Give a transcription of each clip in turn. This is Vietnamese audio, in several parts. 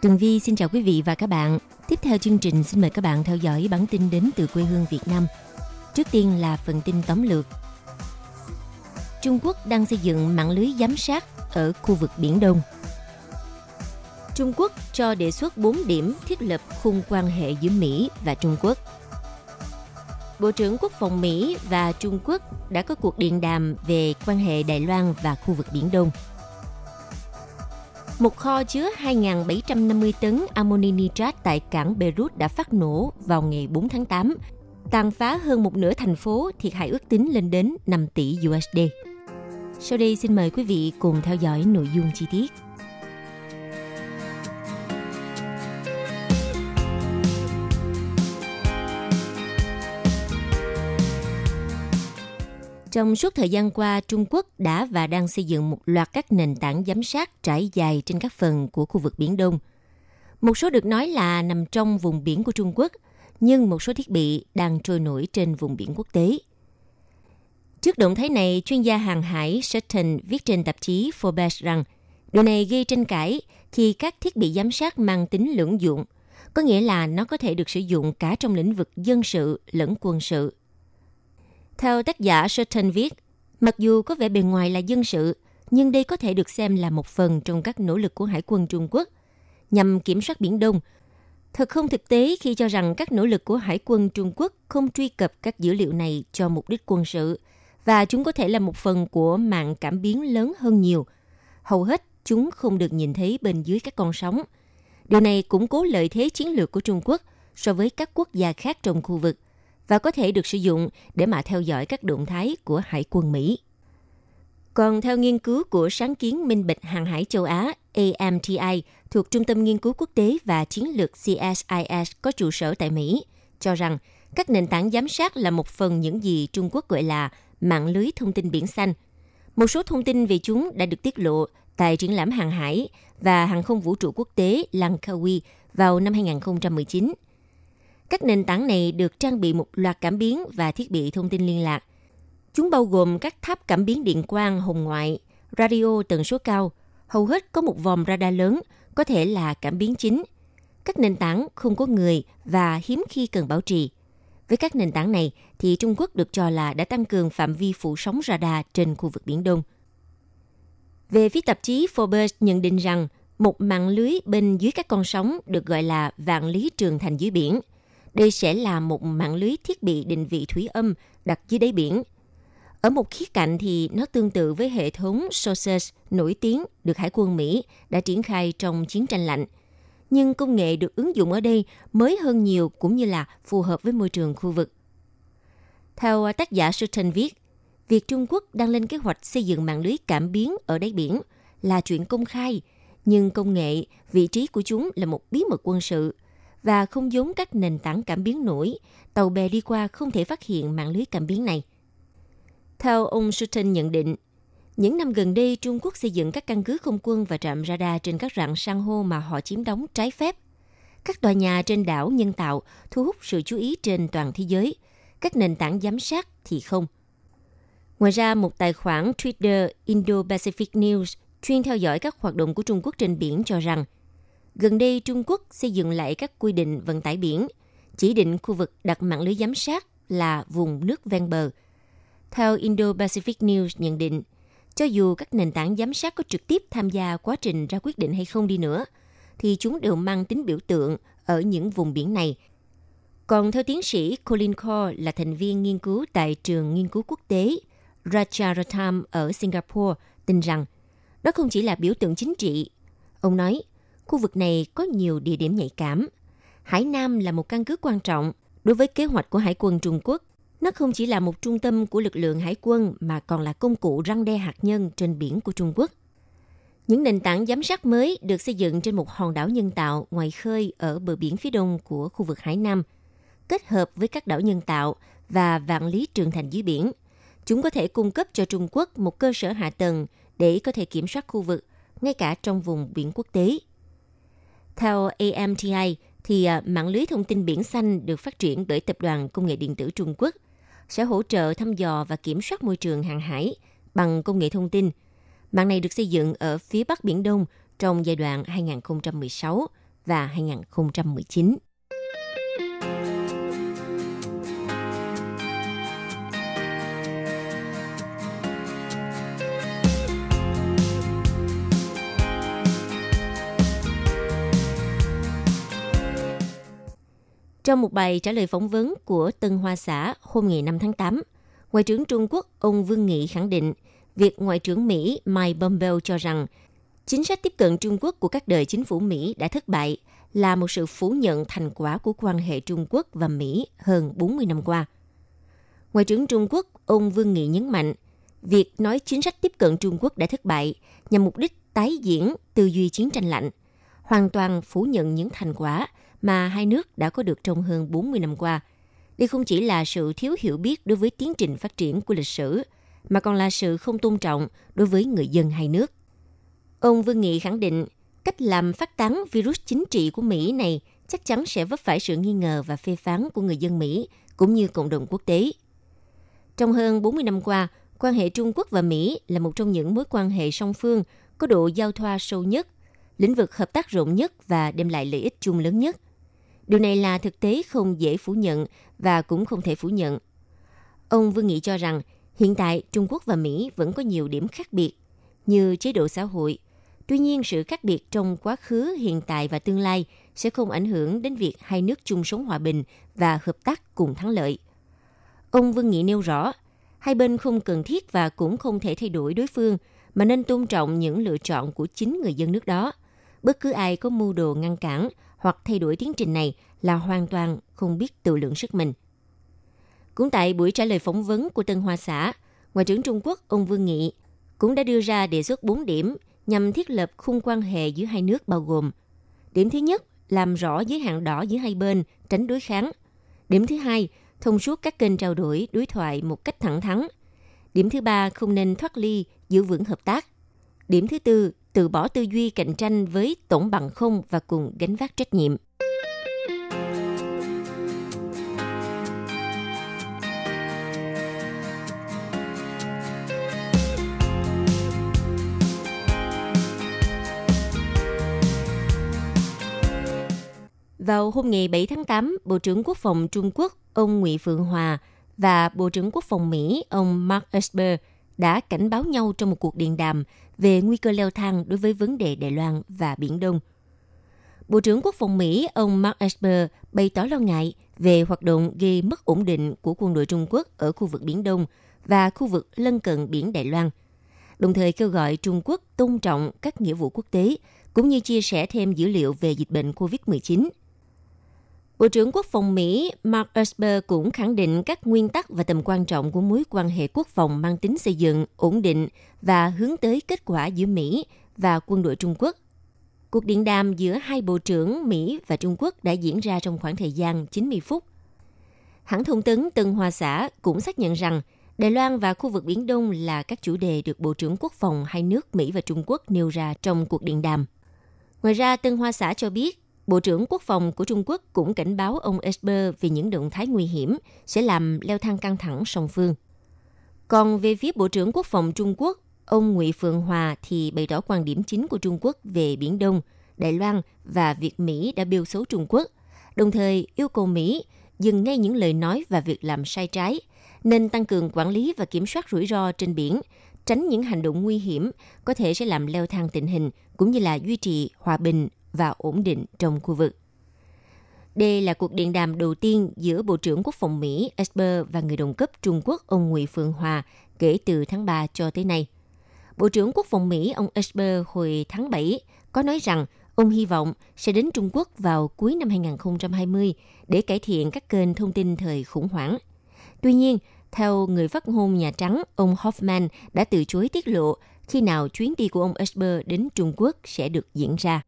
Tường Vi xin chào quý vị và các bạn. Tiếp theo chương trình, xin mời các bạn theo dõi bản tin đến từ quê hương Việt Nam. Trước tiên là phần tin tóm lược. Trung Quốc đang xây dựng mạng lưới giám sát ở khu vực Biển Đông. Trung Quốc cho đề xuất 4 điểm thiết lập khung quan hệ giữa Mỹ và Trung Quốc. Bộ trưởng Quốc phòng Mỹ và Trung Quốc đã có cuộc điện đàm về quan hệ Đài Loan và khu vực Biển Đông – một kho chứa 2.750 tấn amoni nitrat tại cảng Beirut đã phát nổ vào ngày 4 tháng 8, tàn phá hơn một nửa thành phố, thiệt hại ước tính lên đến 5 tỷ USD. Sau đây xin mời quý vị cùng theo dõi nội dung chi tiết. Trong suốt thời gian qua, Trung Quốc đã và đang xây dựng một loạt các nền tảng giám sát trải dài trên các phần của khu vực Biển Đông. Một số được nói là nằm trong vùng biển của Trung Quốc, nhưng một số thiết bị đang trôi nổi trên vùng biển quốc tế. Trước động thái này, chuyên gia hàng hải Sutton viết trên tạp chí Forbes rằng điều này gây tranh cãi khi các thiết bị giám sát mang tính lưỡng dụng, có nghĩa là nó có thể được sử dụng cả trong lĩnh vực dân sự lẫn quân sự. Theo tác giả Sutton viết, mặc dù có vẻ bề ngoài là dân sự, nhưng đây có thể được xem là một phần trong các nỗ lực của Hải quân Trung Quốc nhằm kiểm soát Biển Đông. Thật không thực tế khi cho rằng các nỗ lực của Hải quân Trung Quốc không truy cập các dữ liệu này cho mục đích quân sự, và chúng có thể là một phần của mạng cảm biến lớn hơn nhiều. Hầu hết chúng không được nhìn thấy bên dưới các con sóng. Điều này củng cố lợi thế chiến lược của Trung Quốc so với các quốc gia khác trong khu vực – và có thể được sử dụng để mà theo dõi các động thái của Hải quân Mỹ. Còn theo nghiên cứu của sáng kiến minh bạch hàng hải châu Á AMTI thuộc Trung tâm Nghiên cứu Quốc tế và Chiến lược CSIS có trụ sở tại Mỹ, cho rằng các nền tảng giám sát là một phần những gì Trung Quốc gọi là mạng lưới thông tin biển xanh. Một số thông tin về chúng đã được tiết lộ tại triển lãm hàng hải và hàng không vũ trụ quốc tế Langkawi vào năm 2019 – các nền tảng này được trang bị một loạt cảm biến và thiết bị thông tin liên lạc. Chúng bao gồm các tháp cảm biến điện quang hồng ngoại, radio tần số cao, hầu hết có một vòng radar lớn, có thể là cảm biến chính. Các nền tảng không có người và hiếm khi cần bảo trì. Với các nền tảng này thì Trung Quốc được cho là đã tăng cường phạm vi phủ sóng radar trên khu vực Biển Đông. Về phía tạp chí Forbes nhận định rằng một mạng lưới bên dưới các con sóng được gọi là vạn lý trường thành dưới biển – đây sẽ là một mạng lưới thiết bị định vị thủy âm đặt dưới đáy biển. Ở một khía cạnh thì nó tương tự với hệ thống SOSUS nổi tiếng được Hải quân Mỹ đã triển khai trong chiến tranh lạnh. Nhưng công nghệ được ứng dụng ở đây mới hơn nhiều cũng như là phù hợp với môi trường khu vực. Theo tác giả Sutton viết, việc Trung Quốc đang lên kế hoạch xây dựng mạng lưới cảm biến ở đáy biển là chuyện công khai, nhưng công nghệ, vị trí của chúng là một bí mật quân sự – và không giống các nền tảng cảm biến nổi, tàu bè đi qua không thể phát hiện mạng lưới cảm biến này. Theo ông Sutton nhận định, những năm gần đây Trung Quốc xây dựng các căn cứ không quân và trạm radar trên các rạn san hô mà họ chiếm đóng trái phép. Các tòa nhà trên đảo nhân tạo thu hút sự chú ý trên toàn thế giới. Các nền tảng giám sát thì không. Ngoài ra, một tài khoản Twitter Indo-Pacific News chuyên theo dõi các hoạt động của Trung Quốc trên biển cho rằng – Gần đây, Trung Quốc xây dựng lại các quy định vận tải biển, chỉ định khu vực đặt mạng lưới giám sát là vùng nước ven bờ. Theo Indo-Pacific News nhận định, cho dù các nền tảng giám sát có trực tiếp tham gia quá trình ra quyết định hay không đi nữa, thì chúng đều mang tính biểu tượng ở những vùng biển này. Còn theo tiến sĩ Colin Core là thành viên nghiên cứu tại trường nghiên cứu quốc tế Rajaratnam ở Singapore, tin rằng đó không chỉ là biểu tượng chính trị. Ông nói, khu vực này có nhiều địa điểm nhạy cảm. Hải Nam là một căn cứ quan trọng đối với kế hoạch của Hải quân Trung Quốc. Nó không chỉ là một trung tâm của lực lượng hải quân mà còn là công cụ răng đe hạt nhân trên biển của Trung Quốc. Những nền tảng giám sát mới được xây dựng trên một hòn đảo nhân tạo ngoài khơi ở bờ biển phía đông của khu vực Hải Nam, kết hợp với các đảo nhân tạo và vạn lý trường thành dưới biển. Chúng có thể cung cấp cho Trung Quốc một cơ sở hạ tầng để có thể kiểm soát khu vực, ngay cả trong vùng biển quốc tế. Theo AMTI, thì à, mạng lưới thông tin biển xanh được phát triển bởi Tập đoàn Công nghệ Điện tử Trung Quốc sẽ hỗ trợ thăm dò và kiểm soát môi trường hàng hải bằng công nghệ thông tin. Mạng này được xây dựng ở phía Bắc Biển Đông trong giai đoạn 2016 và 2019. Trong một bài trả lời phỏng vấn của Tân Hoa Xã hôm ngày 5 tháng 8, Ngoại trưởng Trung Quốc ông Vương Nghị khẳng định việc Ngoại trưởng Mỹ Mike Pompeo cho rằng chính sách tiếp cận Trung Quốc của các đời chính phủ Mỹ đã thất bại là một sự phủ nhận thành quả của quan hệ Trung Quốc và Mỹ hơn 40 năm qua. Ngoại trưởng Trung Quốc ông Vương Nghị nhấn mạnh, việc nói chính sách tiếp cận Trung Quốc đã thất bại nhằm mục đích tái diễn tư duy chiến tranh lạnh, hoàn toàn phủ nhận những thành quả mà hai nước đã có được trong hơn 40 năm qua. Đây không chỉ là sự thiếu hiểu biết đối với tiến trình phát triển của lịch sử, mà còn là sự không tôn trọng đối với người dân hai nước. Ông Vương Nghị khẳng định, cách làm phát tán virus chính trị của Mỹ này chắc chắn sẽ vấp phải sự nghi ngờ và phê phán của người dân Mỹ cũng như cộng đồng quốc tế. Trong hơn 40 năm qua, quan hệ Trung Quốc và Mỹ là một trong những mối quan hệ song phương có độ giao thoa sâu nhất, lĩnh vực hợp tác rộng nhất và đem lại lợi ích chung lớn nhất – Điều này là thực tế không dễ phủ nhận và cũng không thể phủ nhận. Ông Vương Nghị cho rằng hiện tại Trung Quốc và Mỹ vẫn có nhiều điểm khác biệt như chế độ xã hội. Tuy nhiên, sự khác biệt trong quá khứ, hiện tại và tương lai sẽ không ảnh hưởng đến việc hai nước chung sống hòa bình và hợp tác cùng thắng lợi. Ông Vương Nghị nêu rõ, hai bên không cần thiết và cũng không thể thay đổi đối phương, mà nên tôn trọng những lựa chọn của chính người dân nước đó. Bất cứ ai có mưu đồ ngăn cản hoặc thay đổi tiến trình này là hoàn toàn không biết tự lượng sức mình. Cũng tại buổi trả lời phỏng vấn của Tân Hoa Xã, Ngoại trưởng Trung Quốc ông Vương Nghị cũng đã đưa ra đề xuất 4 điểm nhằm thiết lập khung quan hệ giữa hai nước bao gồm Điểm thứ nhất, làm rõ giới hạn đỏ giữa hai bên, tránh đối kháng. Điểm thứ hai, thông suốt các kênh trao đổi, đối thoại một cách thẳng thắn. Điểm thứ ba, không nên thoát ly, giữ vững hợp tác. Điểm thứ tư, từ bỏ tư duy cạnh tranh với tổng bằng không và cùng gánh vác trách nhiệm. Vào hôm ngày 7 tháng 8, Bộ trưởng Quốc phòng Trung Quốc ông Ngụy Phượng Hòa và Bộ trưởng Quốc phòng Mỹ ông Mark Esper đã cảnh báo nhau trong một cuộc điện đàm về nguy cơ leo thang đối với vấn đề Đài Loan và Biển Đông. Bộ trưởng Quốc phòng Mỹ ông Mark Esper bày tỏ lo ngại về hoạt động gây mất ổn định của quân đội Trung Quốc ở khu vực Biển Đông và khu vực lân cận biển Đài Loan, đồng thời kêu gọi Trung Quốc tôn trọng các nghĩa vụ quốc tế cũng như chia sẻ thêm dữ liệu về dịch bệnh COVID-19 Bộ trưởng Quốc phòng Mỹ Mark Esper cũng khẳng định các nguyên tắc và tầm quan trọng của mối quan hệ quốc phòng mang tính xây dựng, ổn định và hướng tới kết quả giữa Mỹ và quân đội Trung Quốc. Cuộc điện đàm giữa hai bộ trưởng Mỹ và Trung Quốc đã diễn ra trong khoảng thời gian 90 phút. Hãng thông tấn Tân Hoa Xã cũng xác nhận rằng Đài Loan và khu vực Biển Đông là các chủ đề được Bộ trưởng Quốc phòng hai nước Mỹ và Trung Quốc nêu ra trong cuộc điện đàm. Ngoài ra, Tân Hoa Xã cho biết Bộ trưởng Quốc phòng của Trung Quốc cũng cảnh báo ông Esper về những động thái nguy hiểm sẽ làm leo thang căng thẳng song phương. Còn về phía Bộ trưởng Quốc phòng Trung Quốc, ông Ngụy Phượng Hòa thì bày tỏ quan điểm chính của Trung Quốc về Biển Đông, Đài Loan và việc Mỹ đã biêu xấu Trung Quốc, đồng thời yêu cầu Mỹ dừng ngay những lời nói và việc làm sai trái, nên tăng cường quản lý và kiểm soát rủi ro trên biển, tránh những hành động nguy hiểm có thể sẽ làm leo thang tình hình cũng như là duy trì hòa bình và ổn định trong khu vực. Đây là cuộc điện đàm đầu tiên giữa Bộ trưởng Quốc phòng Mỹ Esper và người đồng cấp Trung Quốc ông Ngụy Phương Hòa kể từ tháng 3 cho tới nay. Bộ trưởng Quốc phòng Mỹ ông Esper hồi tháng 7 có nói rằng ông hy vọng sẽ đến Trung Quốc vào cuối năm 2020 để cải thiện các kênh thông tin thời khủng hoảng. Tuy nhiên, theo người phát ngôn Nhà Trắng, ông Hoffman đã từ chối tiết lộ khi nào chuyến đi của ông Esper đến Trung Quốc sẽ được diễn ra.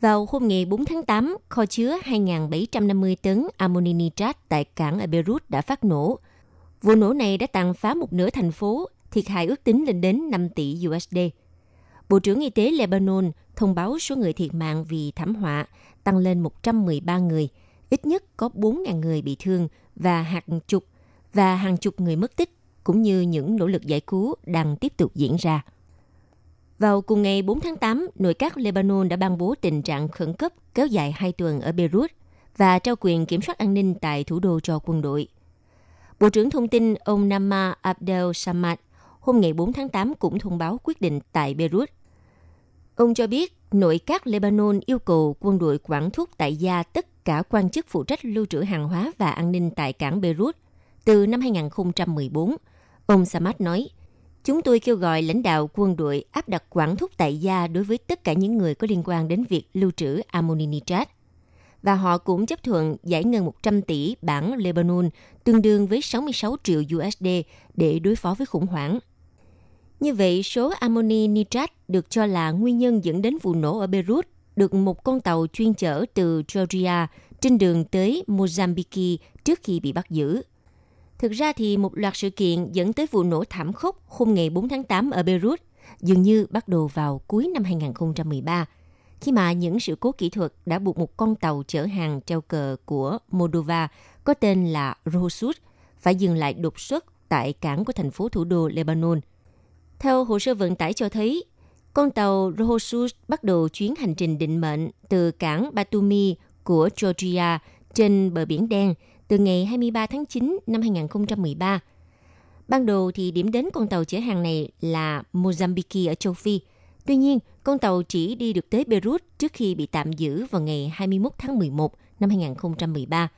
Vào hôm ngày 4 tháng 8, kho chứa 2.750 tấn ammoni nitrat tại cảng ở Beirut đã phát nổ. Vụ nổ này đã tàn phá một nửa thành phố, thiệt hại ước tính lên đến 5 tỷ USD. Bộ trưởng Y tế Lebanon thông báo số người thiệt mạng vì thảm họa tăng lên 113 người, ít nhất có 4.000 người bị thương và hàng chục và hàng chục người mất tích, cũng như những nỗ lực giải cứu đang tiếp tục diễn ra. Vào cùng ngày 4 tháng 8, nội các Lebanon đã ban bố tình trạng khẩn cấp kéo dài 2 tuần ở Beirut và trao quyền kiểm soát an ninh tại thủ đô cho quân đội. Bộ trưởng Thông tin ông Nama Abdel Samad hôm ngày 4 tháng 8 cũng thông báo quyết định tại Beirut. Ông cho biết nội các Lebanon yêu cầu quân đội quản thúc tại gia tất cả quan chức phụ trách lưu trữ hàng hóa và an ninh tại cảng Beirut từ năm 2014. Ông Samad nói, Chúng tôi kêu gọi lãnh đạo quân đội áp đặt quản thúc tại gia đối với tất cả những người có liên quan đến việc lưu trữ amoni nitrat. Và họ cũng chấp thuận giải ngân 100 tỷ bảng Lebanon, tương đương với 66 triệu USD để đối phó với khủng hoảng. Như vậy, số ammoni nitrat được cho là nguyên nhân dẫn đến vụ nổ ở Beirut được một con tàu chuyên chở từ Georgia trên đường tới Mozambique trước khi bị bắt giữ. Thực ra thì một loạt sự kiện dẫn tới vụ nổ thảm khốc hôm ngày 4 tháng 8 ở Beirut dường như bắt đầu vào cuối năm 2013, khi mà những sự cố kỹ thuật đã buộc một con tàu chở hàng treo cờ của Moldova có tên là Rosut phải dừng lại đột xuất tại cảng của thành phố thủ đô Lebanon. Theo hồ sơ vận tải cho thấy, con tàu Rosut bắt đầu chuyến hành trình định mệnh từ cảng Batumi của Georgia trên bờ biển đen từ ngày 23 tháng 9 năm 2013. Ban đầu thì điểm đến con tàu chở hàng này là Mozambique ở châu Phi. Tuy nhiên, con tàu chỉ đi được tới Beirut trước khi bị tạm giữ vào ngày 21 tháng 11 năm 2013.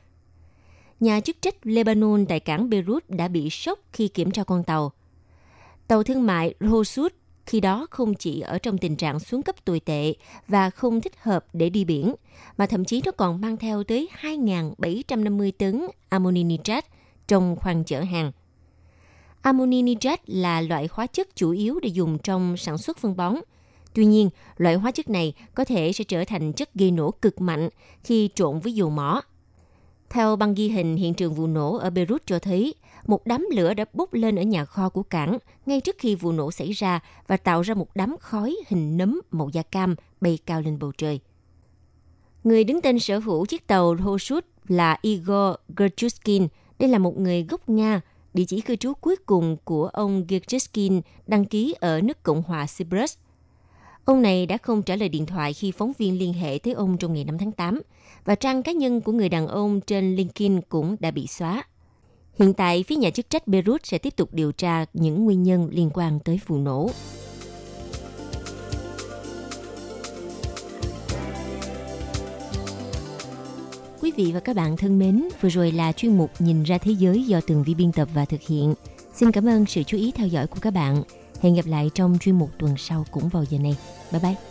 Nhà chức trách Lebanon tại cảng Beirut đã bị sốc khi kiểm tra con tàu. Tàu thương mại Rosut khi đó không chỉ ở trong tình trạng xuống cấp tồi tệ và không thích hợp để đi biển, mà thậm chí nó còn mang theo tới 2.750 tấn ammoni nitrat trong khoang chở hàng. Ammoni nitrat là loại hóa chất chủ yếu để dùng trong sản xuất phân bón. Tuy nhiên, loại hóa chất này có thể sẽ trở thành chất gây nổ cực mạnh khi trộn với dầu mỏ. Theo băng ghi hình hiện trường vụ nổ ở Beirut cho thấy, một đám lửa đã bốc lên ở nhà kho của cảng, ngay trước khi vụ nổ xảy ra, và tạo ra một đám khói hình nấm màu da cam bay cao lên bầu trời. Người đứng tên sở hữu chiếc tàu Hoshut là Igor Gerchuskin. Đây là một người gốc Nga. Địa chỉ cư trú cuối cùng của ông Gerchuskin đăng ký ở nước Cộng hòa Cyprus. Ông này đã không trả lời điện thoại khi phóng viên liên hệ tới ông trong ngày 5 tháng 8 và trang cá nhân của người đàn ông trên LinkedIn cũng đã bị xóa. Hiện tại, phía nhà chức trách Beirut sẽ tiếp tục điều tra những nguyên nhân liên quan tới vụ nổ. Quý vị và các bạn thân mến, vừa rồi là chuyên mục Nhìn ra thế giới do Tường Vi biên tập và thực hiện. Xin cảm ơn sự chú ý theo dõi của các bạn. Hẹn gặp lại trong chuyên mục tuần sau cũng vào giờ này. Bye bye!